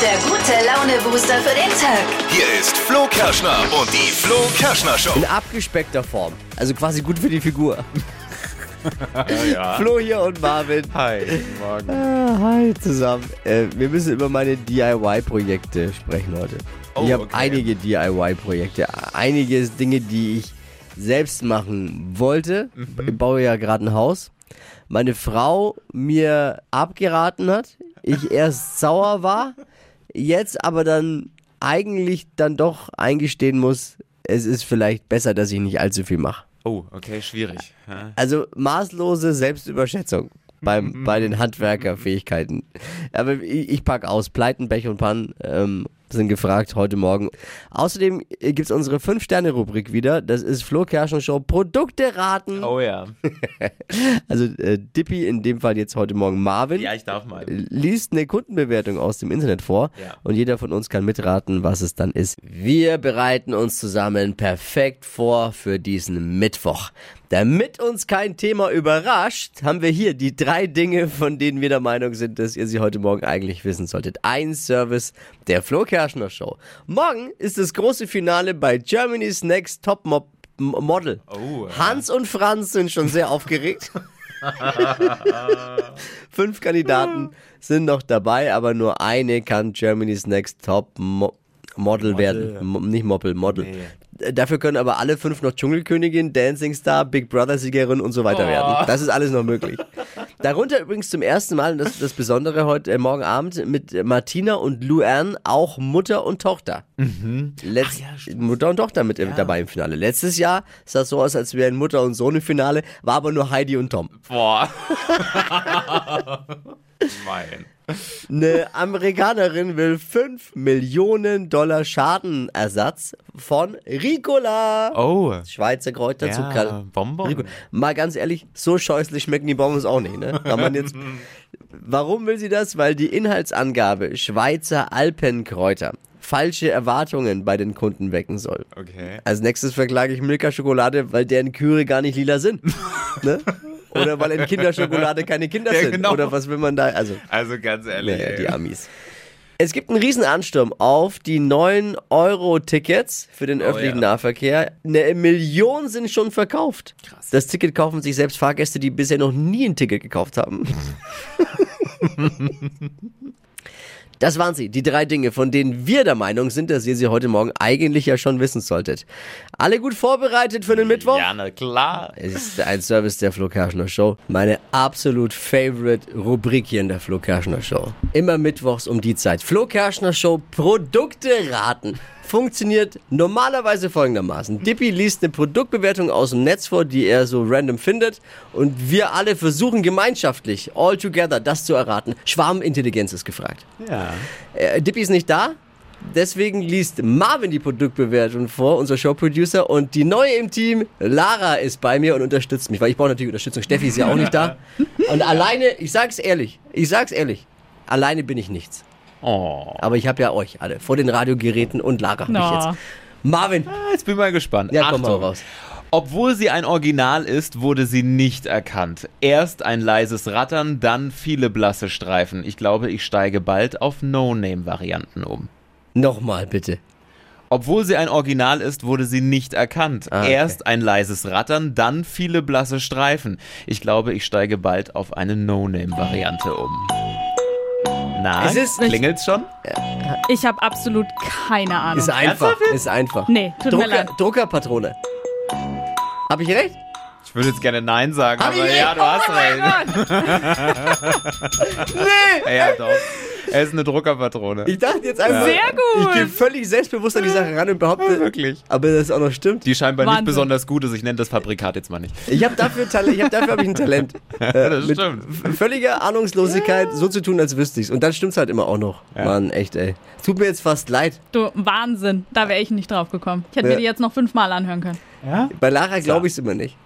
der gute Laune-Booster für den Tag. Hier ist Flo Kerschner und die Flo Kerschner Show. In abgespeckter Form. Also quasi gut für die Figur. Ja. Flo hier und Marvin. Hi, guten Morgen. Ah, hi zusammen. Äh, wir müssen über meine DIY-Projekte sprechen heute. Oh, ich habe okay. einige DIY-Projekte. Einige Dinge, die ich selbst machen wollte. Mhm. Ich baue ja gerade ein Haus. Meine Frau mir abgeraten hat. Ich erst sauer war. Jetzt aber dann eigentlich dann doch eingestehen muss, es ist vielleicht besser, dass ich nicht allzu viel mache. Oh, okay, schwierig. Ja. Also maßlose Selbstüberschätzung beim, bei den Handwerkerfähigkeiten. Aber ich, ich pack aus. Pleiten, Pech und Pannen ähm, sind gefragt heute Morgen. Außerdem gibt es unsere 5-Sterne-Rubrik wieder. Das ist Flo Kerschner Show Produkte raten. Oh ja. Also äh, Dippy, in dem Fall jetzt heute Morgen Marvin, Ja, ich darf mal. liest eine Kundenbewertung aus dem Internet vor Ja. und jeder von uns kann mitraten, was es dann ist. Wir bereiten uns zusammen perfekt vor für diesen Mittwoch. Damit uns kein Thema überrascht, haben wir hier die drei Dinge, von denen wir der Meinung sind, dass ihr sie heute Morgen eigentlich wissen solltet. Ein Service der Flo Kerschner Show. Morgen ist das große Finale bei Germany's Next Top Mo Model. Oh, ja. Hans und Franz sind schon sehr aufgeregt. Fünf Kandidaten sind noch dabei, aber nur eine kann Germany's Next Top Mo Model, werden. Mo nicht Moppel, Model. Äh, Dafür können aber alle fünf noch Dschungelkönigin, Dancing Star, Big Brother Siegerin und so weiter werden. Das ist alles noch möglich. Darunter übrigens zum ersten Mal, und das ist das Besondere heute, äh, morgen Abend, mit Martina und Luann auch Mutter und Tochter. Letz Mutter und Tochter mit im- dabei im Finale. Letztes Jahr sah es so aus, als wären Mutter und Sohn im Finale, war aber nur Heidi und Tom. Boah. Mein. Eine Amerikanerin will 5 Millionen Dollar Schadenersatz von Ricola. Oh. Schweizer Kräuterzucker. Ja, Bonbon. Rico- Mal ganz ehrlich, so scheußlich schmecken die Bonbons auch nicht, ne? Kann man jetzt, warum will sie das? Weil die Inhaltsangabe Schweizer Alpenkräuter falsche Erwartungen bei den Kunden wecken soll. Okay. Als nächstes verklage ich Milka Schokolade, weil deren Küre gar nicht lila sind. ne? Oder weil in Kinderschokolade keine Kinder Ja, sind. genau. Oder was will man da? Also, Also ganz ehrlich. ey. die Amis. Es gibt einen Riesenansturm auf die 9-Euro-Tickets für den öffentlichen ja. Nahverkehr. Eine Million sind schon verkauft. Krass. Das Ticket kaufen sich selbst Fahrgäste, die bisher noch nie ein Ticket gekauft haben. Das waren sie, die drei Dinge, von denen wir der Meinung sind, dass ihr sie heute Morgen eigentlich ja schon wissen solltet. Alle gut vorbereitet für den Mittwoch? Ja, na klar. Es ist ein Service der Flo Kerschner Show. Meine absolut favorite Rubrik hier in der Flo Kerschner Show. Immer mittwochs um die Zeit. Flo Kerschner Show Produkte raten. Funktioniert normalerweise folgendermaßen. Dippy liest eine Produktbewertung aus dem Netz vor, die er so random findet. Und wir alle versuchen gemeinschaftlich, all together, das zu erraten. Schwarmintelligenz ist gefragt. Ja. Äh, Dippy ist nicht da. Deswegen liest Marvin die Produktbewertung vor, unser Showproducer. Und die neue im Team, Lara, ist bei mir und unterstützt mich, weil ich brauche natürlich Unterstützung. Steffi ist ja auch nicht da. Und alleine, ich sag's ehrlich, ich sag's ehrlich, alleine bin ich nichts. Oh. Aber ich habe ja euch alle vor den Radiogeräten und Lara hab ich jetzt. Marvin, Jetzt bin ich mal gespannt. ja, komm mal Achtung. raus. Obwohl sie ein Original ist, wurde sie nicht erkannt. Erst ein leises Rattern, dann viele blasse Streifen. Ich glaube, ich steige bald auf No-Name-Varianten um. Nochmal bitte. Obwohl sie ein Original ist, wurde sie nicht erkannt. Ah, okay. Erst ein leises Rattern, dann viele blasse Streifen. Ich glaube, ich steige bald auf eine No-Name-Variante um. Na, Es ist- klingelt's schon? Ich habe absolut keine Ahnung. Ist einfach, Ernsthaft? ist einfach. Nee, tut mir Drucker, leid. Druckerpatrone. Hab ich recht? Ich würde jetzt gerne Nein sagen, Hab aber ich ja, recht? du hast recht. Nee! Ja, doch. Er ist eine Druckerpatrone. Ich dachte jetzt einfach. Sehr gut. Ich gehe völlig selbstbewusst an die Sache ran und behaupte. Wirklich. Aber das auch noch stimmt. Die scheinbar Wahnsinn. nicht besonders gut ist. Ich nenne das Fabrikat jetzt mal nicht. Ich habe dafür, Talent, ich hab dafür hab ich ein Talent. Äh, das stimmt. v- völliger Ahnungslosigkeit, so zu tun, als wüsste ich's. Und dann stimmt's halt immer auch noch. Mann, echt, ey. Tut mir jetzt fast leid. Du, Wahnsinn. Da wäre ich nicht drauf gekommen. Ich hätte Ja. mir die jetzt noch fünfmal anhören können. Ja? Bei Lara glaube ich's immer nicht.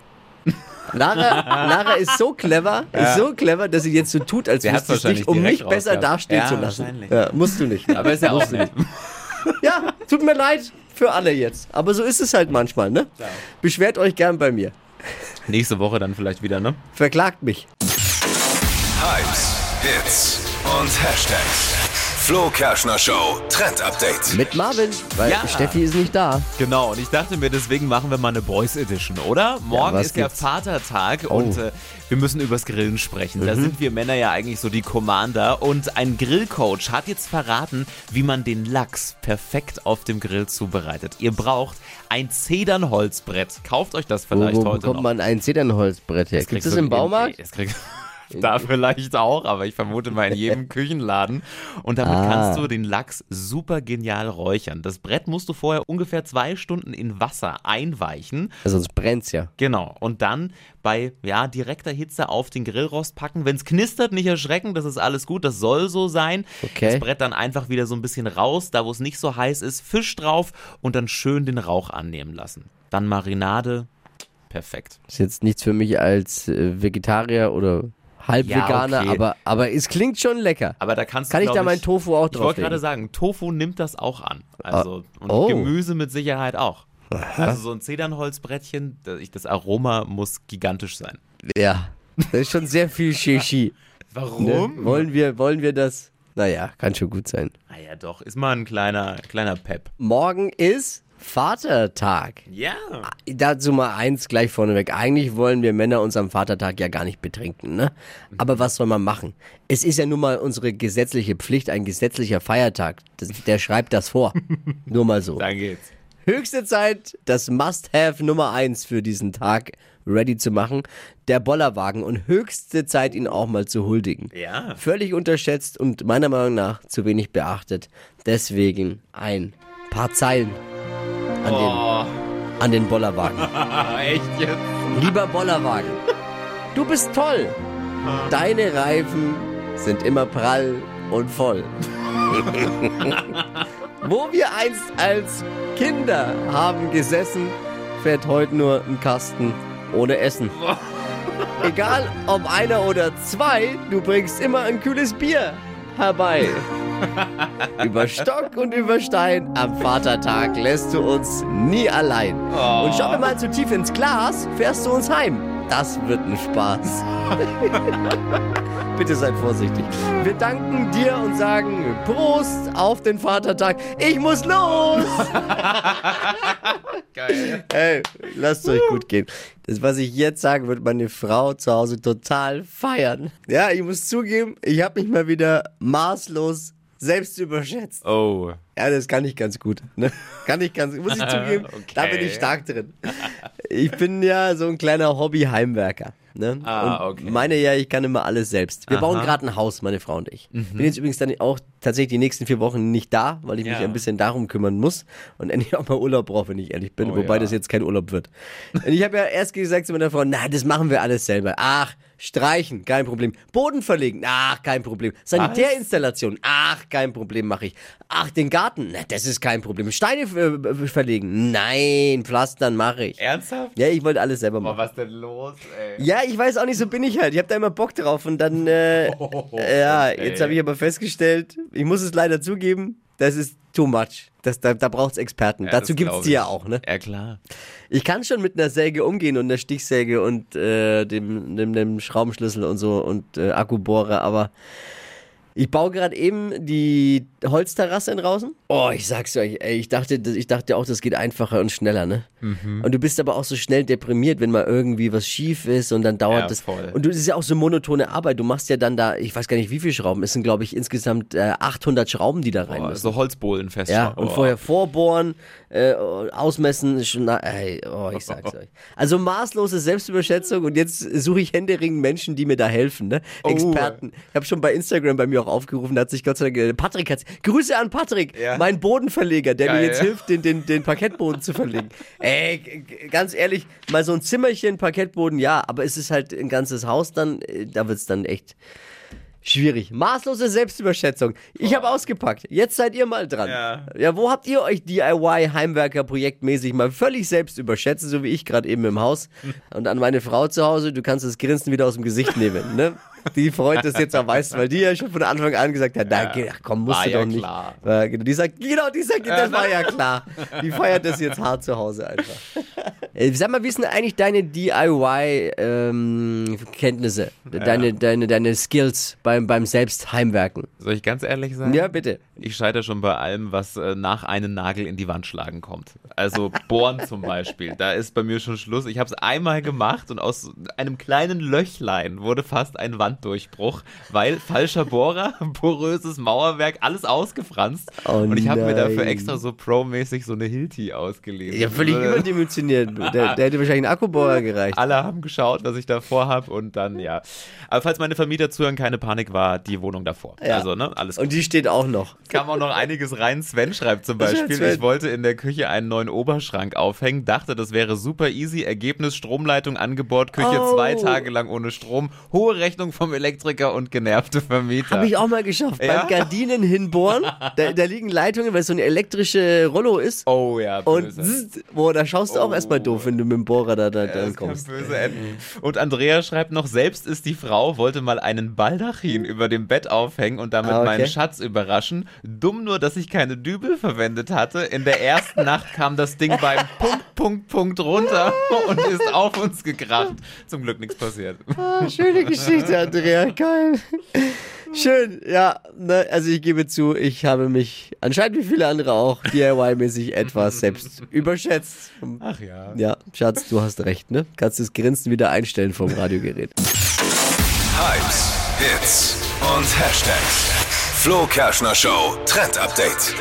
Lara, Lara ist so clever, ist so clever, dass sie jetzt so tut, als wüsste ich's nicht, um mich besser dastehen Ja, zu lassen. wahrscheinlich. Ja, musst du nicht. Aber ist ja auch nett. Ja, tut mir leid für alle jetzt. Aber so ist es halt manchmal, ne? Beschwert euch gern bei mir. Nächste Woche dann vielleicht wieder, ne? Verklagt mich. Hypes, Hits und Hashtags. Flo Kerschner Show Trend Update. Mit Marvin, weil Ja. Steffi ist nicht da. Genau, und ich dachte mir, deswegen machen wir mal eine Boys Edition, oder? Morgen was ist ja gibt's? Vatertag Oh. Mhm. und äh, wir müssen übers Grillen sprechen. Da sind wir Männer ja eigentlich so die Commander. Und ein Grillcoach hat jetzt verraten, wie man den Lachs perfekt auf dem Grill zubereitet. Ihr braucht ein Zedernholzbrett. Kauft euch das Wo, vielleicht wo heute bekommt noch. man ein Zedernholzbrett her? Gibt es im in- Baumarkt? Das kriegst da vielleicht auch, aber ich vermute mal in jedem Küchenladen. Und damit Ah. kannst du den Lachs super genial räuchern. Das Brett musst du vorher ungefähr zwei Stunden in Wasser einweichen. Sonst brennt's ja. Genau. Und dann bei ja, direkter Hitze auf den Grillrost packen. Wenn es knistert, nicht erschrecken, das ist alles gut, das soll so sein. Okay. Das Brett dann einfach wieder so ein bisschen raus, da wo es nicht so heiß ist, Fisch drauf und dann schön den Rauch annehmen lassen. Dann Marinade, perfekt. Ist jetzt nichts für mich als äh, Vegetarier oder Halbveganer, Ja, okay. aber, aber es klingt schon lecker. Aber da kannst Kann du, ich da glaub mein Tofu auch Ich wollte gerade sagen, Tofu nimmt das auch an. Also und oh. Gemüse mit Sicherheit auch. Also so ein Zedernholzbrettchen, das, ich- das Aroma muss gigantisch sein. Ja, das ist schon sehr viel Shishi. Warum? Ne? Wollen, wir, wollen wir das? Naja, kann schon gut sein. Naja, doch, ist mal ein kleiner, kleiner Pep. Morgen ist Vatertag. Ja. Dazu mal eins gleich vorneweg. Eigentlich wollen wir Männer uns am Vatertag ja gar nicht betrinken, ne? Aber was soll man machen? Es ist ja nun mal unsere gesetzliche Pflicht, ein gesetzlicher Feiertag. Das, der schreibt das vor. nur mal so. Dann geht's. Höchste Zeit, das Must-Have Nummer eins für diesen Tag ready zu machen. Der Bollerwagen und höchste Zeit, ihn auch mal zu huldigen. Ja. Völlig unterschätzt und meiner Meinung nach zu wenig beachtet. Deswegen ein paar Zeilen an, Oh, den, an den Bollerwagen. echt jetzt? Lieber Bollerwagen, du bist toll. Deine Reifen sind immer prall und voll. Wo wir einst als Kinder haben gesessen, fährt heute nur ein Kasten ohne Essen. Egal ob einer oder zwei, du bringst immer ein kühles Bier herbei. über Stock und über Stein, am Vatertag lässt du uns nie allein. Und schau mir mal zu tief ins Glas, fährst du uns heim. Das wird ein Spaß. Bitte seid vorsichtig. Wir danken dir und sagen Prost auf den Vatertag. Ich muss los! Geil. Ey, lasst euch gut gehen. Das, was ich jetzt sage, wird meine Frau zu Hause total feiern. Ja, ich muss zugeben, ich habe mich mal wieder maßlos selbst überschätzt. Oh. Ja, das kann ich ganz gut. Ne? Kann ich ganz, muss ich zugeben, da bin ich Okay. stark drin. Ich bin ja so ein kleiner Hobby-Heimwerker. Ne? Ah, und okay. meine ja, ich kann immer alles selbst. Wir bauen Aha. Mhm. gerade ein Haus, meine Frau und ich. Bin jetzt übrigens dann auch tatsächlich die nächsten vier Wochen nicht da, weil ich mich Ja. ein bisschen darum kümmern muss und endlich auch mal Urlaub brauche, wenn ich ehrlich bin. Oh, wobei ja. das jetzt kein Urlaub wird. Und ich habe ja erst gesagt zu meiner Frau, na, das machen wir alles selber. Ach, streichen, kein Problem. Boden verlegen, ach, kein Problem. Sanitärinstallation, ach, kein Problem mache ich. Ach, den Garten, na, das ist kein Problem. Steine äh, verlegen, nein, Pflastern mache ich. Ernsthaft? Ja, ich wollte alles selber Boah, machen. was denn los, ey? Ja, ich weiß auch nicht, so bin ich halt. Ich habe da immer Bock drauf und dann, äh, ja, okay. jetzt habe ich aber festgestellt, ich muss es leider zugeben, das ist too much. Das, da da braucht es Experten. Ja, Dazu gibt's glaub die ja auch, ne? Ja, klar. Ich kann schon mit einer Säge umgehen und einer Stichsäge und äh, dem, dem, dem Schraubenschlüssel und so und äh, Akkubohrer, aber ich baue gerade eben die Holzterrasse in draußen. Oh, ich sag's euch, ey, ich dachte, ich dachte auch, das geht einfacher und schneller, ne? Mhm. Und du bist aber auch so schnell deprimiert, wenn mal irgendwie was schief ist und dann dauert Ja, das. voll. Und du, das ist ja auch so monotone Arbeit. Du machst ja dann da, ich weiß gar nicht, wie viele Schrauben. Es sind, glaube ich, insgesamt äh, 800 Schrauben, die da rein Boah, müssen. so Holzbohlen fest. Ja, und oh. vorher vorbohren, äh, ausmessen, ey, oh, ich sag's euch. Also maßlose Selbstüberschätzung und jetzt suche ich händeringend Menschen, die mir da helfen, ne? Oh. Experten. Ich habe schon bei Instagram bei mir auch aufgerufen, da hat sich Gott sei Dank, äh, Patrick hat, Grüße an Patrick, Ja. mein Bodenverleger, der mir Geil. jetzt hilft, den, den, den Parkettboden zu verlegen. Ey, ganz ehrlich, mal so ein Zimmerchen, Parkettboden, ja, aber es ist halt ein ganzes Haus dann, äh, da wird's dann echt Schwierig. Maßlose Selbstüberschätzung. Ich habe ausgepackt. Jetzt seid ihr mal dran. Ja. ja, wo habt ihr euch DIY-Heimwerker-projektmäßig mal völlig selbst überschätzt, so wie ich gerade eben im Haus? Und an meine Frau zu Hause, du kannst das Grinsen wieder aus dem Gesicht nehmen, ne? Die freut das jetzt am meisten, weil die ja schon von Anfang an gesagt hat, na, ach komm, musst du ja doch nicht. klar. Ja, genau, die sagt, genau, die sagt, das war ja klar. Die feiert das jetzt hart zu Hause einfach. Äh, Sag mal, wie sind eigentlich deine DIY-Kenntnisse? Deine, deine, deine Skills beim, beim Selbstheimwerken? Soll ich ganz ehrlich sein? Ja, bitte. Ich scheitere schon bei allem, was äh, nach einem Nagel in die Wand schlagen kommt. Also bohren zum Beispiel. Da ist bei mir schon Schluss. Ich habe es einmal gemacht und aus einem kleinen Löchlein wurde fast ein Wanddurchbruch, weil falscher Bohrer, poröses Mauerwerk, alles ausgefranst. Oh und ich habe mir dafür extra so pro-mäßig so eine Hilti ausgelesen. Ja, völlig Äh, überdimensioniert. Der, der hätte wahrscheinlich einen Akkubohrer gereicht. alle haben geschaut, was ich davor habe und dann, ja. Aber falls meine Vermieter zuhören, keine Panik war die Wohnung davor. Ja. Also, ne, alles gut. Und die steht auch noch. kam auch noch einiges rein. Sven schreibt zum Beispiel, ich wollte in der Küche einen neuen Oberschrank aufhängen, dachte, das wäre super easy. Ergebnis Stromleitung angebohrt, Küche Oh. zwei Tage lang ohne Strom, hohe Rechnung vom Elektriker und genervte Vermieter. Habe ich auch mal geschafft. Ja? Beim Gardinen hinbohren, da, da liegen Leitungen, weil es so eine elektrische Rollo ist. oh ja, Und böse. zzzt, boah, da schaust du auch Oh. erstmal doof, wenn du mit dem Bohrer da, da, da kommst. böse enden. Und Andrea schreibt noch, selbst ist die Frau, wollte mal einen Baldachin über dem Bett aufhängen und damit Ah, okay. meinen Schatz überraschen. Dumm nur, dass ich keine Dübel verwendet hatte. In der ersten Nacht kam das Ding beim Punkt, Punkt, Punkt runter und ist auf uns gekracht. Zum Glück nichts passiert. Ah, schöne Geschichte, Andrea. Geil. Schön, ja. Ne, also ich gebe zu, ich habe mich anscheinend wie viele andere auch DIY-mäßig etwas selbst überschätzt. Ach ja. Ja, Schatz, du hast recht, ne? Kannst das Grinsen wieder einstellen vom Radiogerät. Hypes, Hits und Hashtags. Flo Kerschner Show Trend Update.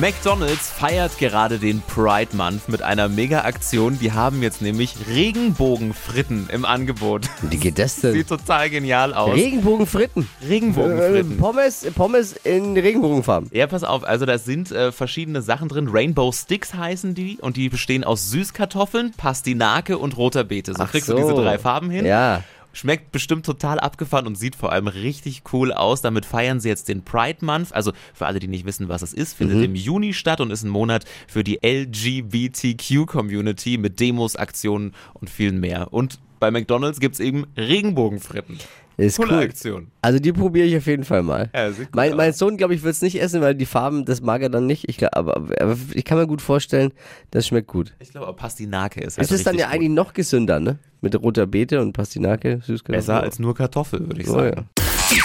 McDonald's feiert gerade den Pride Month mit einer Mega-Aktion. Die haben jetzt nämlich Regenbogenfritten im Angebot. Wie geht das denn? Sieht total genial aus. Regenbogenfritten. Äh, Regenbogenfritten. Pommes, Pommes in Regenbogenfarben. Ja, pass auf, also da sind äh, verschiedene Sachen drin. Rainbow Sticks heißen die und die bestehen aus Süßkartoffeln, Pastinake und roter Beete. So Ach kriegst so. du diese drei Farben hin. Ja. Schmeckt bestimmt total abgefahren und sieht vor allem richtig cool aus. Damit feiern sie jetzt den Pride Month. Also für alle, die nicht wissen, was es ist, findet im Juni statt und ist ein Monat für die LGBTQ-Community mit Demos, Aktionen und vielen mehr. Und bei McDonalds gibt's eben Regenbogenfritten. Ist Coole cool. Aktion. Also die probiere ich auf jeden Fall mal. Ja, sieht gut mein, aus. mein Sohn, glaube ich, wird es nicht essen, weil die Farben, das mag er dann nicht. Ich, glaub, aber, aber ich kann mir gut vorstellen, das schmeckt gut. Ich glaube, aber Pastinake ist halt Es ist dann ja richtig eigentlich noch gesünder, ne? Mit roter Beete und Pastinake, Süßkartoffel. besser als nur Kartoffel, würde ich oh, sagen. ja. Die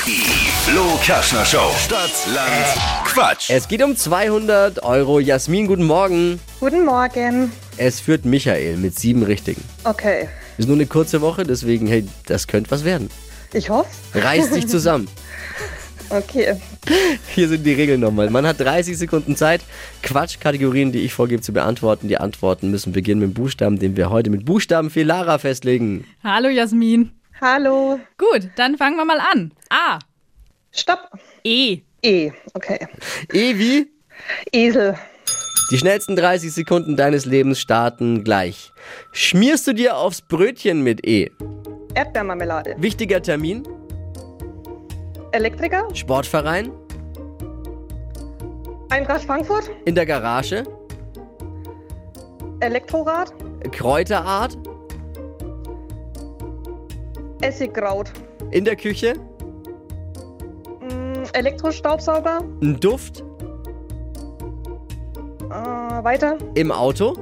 Flo Kerschner Show. Stadt, Land, Quatsch. Es geht um 200 Euro. Jasmin, guten Morgen. Guten Morgen. Es führt Michael mit sieben Richtigen. Okay. Ist nur eine kurze Woche, deswegen, hey, das könnte was werden. Ich hoffe. Reiß dich zusammen. Okay. Hier sind die Regeln nochmal. Man hat 30 Sekunden Zeit, Quatschkategorien, die ich vorgebe, zu beantworten. Die Antworten müssen beginnen mit dem Buchstaben, den wir heute mit Buchstaben für Lara festlegen. Hallo Jasmin. Hallo. Gut, dann fangen wir mal an. A. Stopp. E. E. Okay. Evi, Esel. die schnellsten 30 Sekunden deines Lebens starten gleich. Schmierst du dir aufs Brötchen mit E? Erdbeermarmelade. Wichtiger Termin? Elektriker. Sportverein? Eintracht Frankfurt. In der Garage? Elektrorad. Kräuterart? Essigkraut. In der Küche? Mm, Elektrostaubsauger. Ein Duft? Äh, weiter. Im Auto?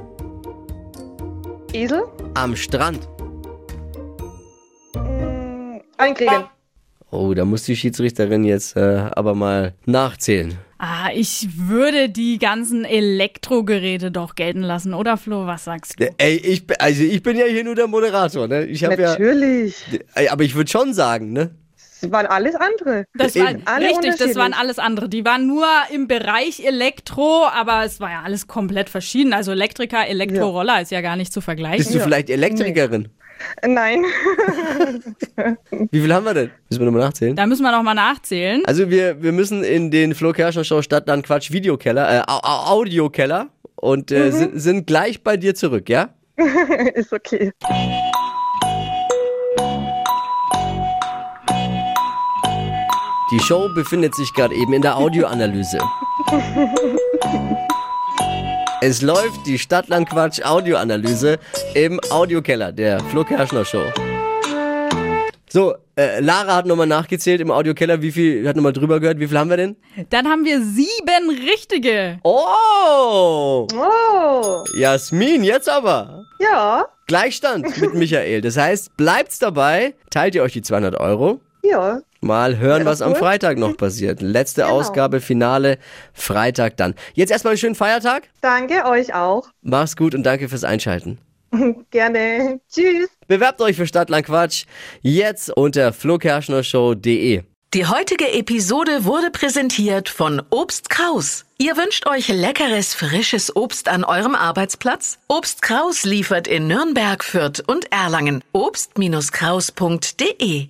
Esel. Am Strand? Einkriegen. Oh, da muss die Schiedsrichterin jetzt äh, aber mal nachzählen. Ah, ich würde die ganzen Elektrogeräte doch gelten lassen, oder Flo? Was sagst du? Ey, ich, bin- also ich bin ja hier nur der Moderator, ne? Ich ja, Natürlich. Ey, aber ich würde schon sagen, ne? Das waren alles andere. Das war Eben. Alle richtig, das waren alles andere. Die waren nur im Bereich Elektro, aber es war ja alles komplett verschieden. Also Elektriker, Elektroroller ist ja gar nicht zu vergleichen. Bist du vielleicht Elektrikerin? Nein. Wie viel haben wir denn? Müssen wir nochmal nachzählen? Da müssen wir noch mal nachzählen. Also wir, wir müssen in den Flo Kerschner Show Stadtland Quatsch Videokeller, äh, Au- Au- Audiokeller und äh, sind, sind gleich bei dir zurück, ja? Ist okay. Die Show befindet sich gerade eben in der Audioanalyse. Es läuft die Stadtland Quatsch Audioanalyse im Audiokeller der Flo Kerschner Show. So, äh, Lara hat nochmal nachgezählt im Audiokeller, wie viel, hat nochmal drüber gehört, wie viel haben wir denn? Dann haben wir sieben richtige. Oh! Oh. Jasmin, jetzt aber. Ja, Gleichstand mit Michael. Das heißt, bleibt's dabei, teilt ihr euch die 200 Euro. Ja. Mal hören, Ja, was am cool. Freitag noch passiert. Letzte Genau. Ausgabe, Finale, Freitag dann. Jetzt erstmal einen schönen Feiertag. Danke euch auch. Mach's gut und danke fürs Einschalten. Gerne. Tschüss. Bewerbt euch für Stadtland Quatsch jetzt unter flokerschnershow.de. Die heutige Episode wurde präsentiert von Obst Kraus. Ihr wünscht euch leckeres, frisches Obst an eurem Arbeitsplatz? Obst Kraus liefert in Nürnberg, Fürth und Erlangen. Obst-Kraus.de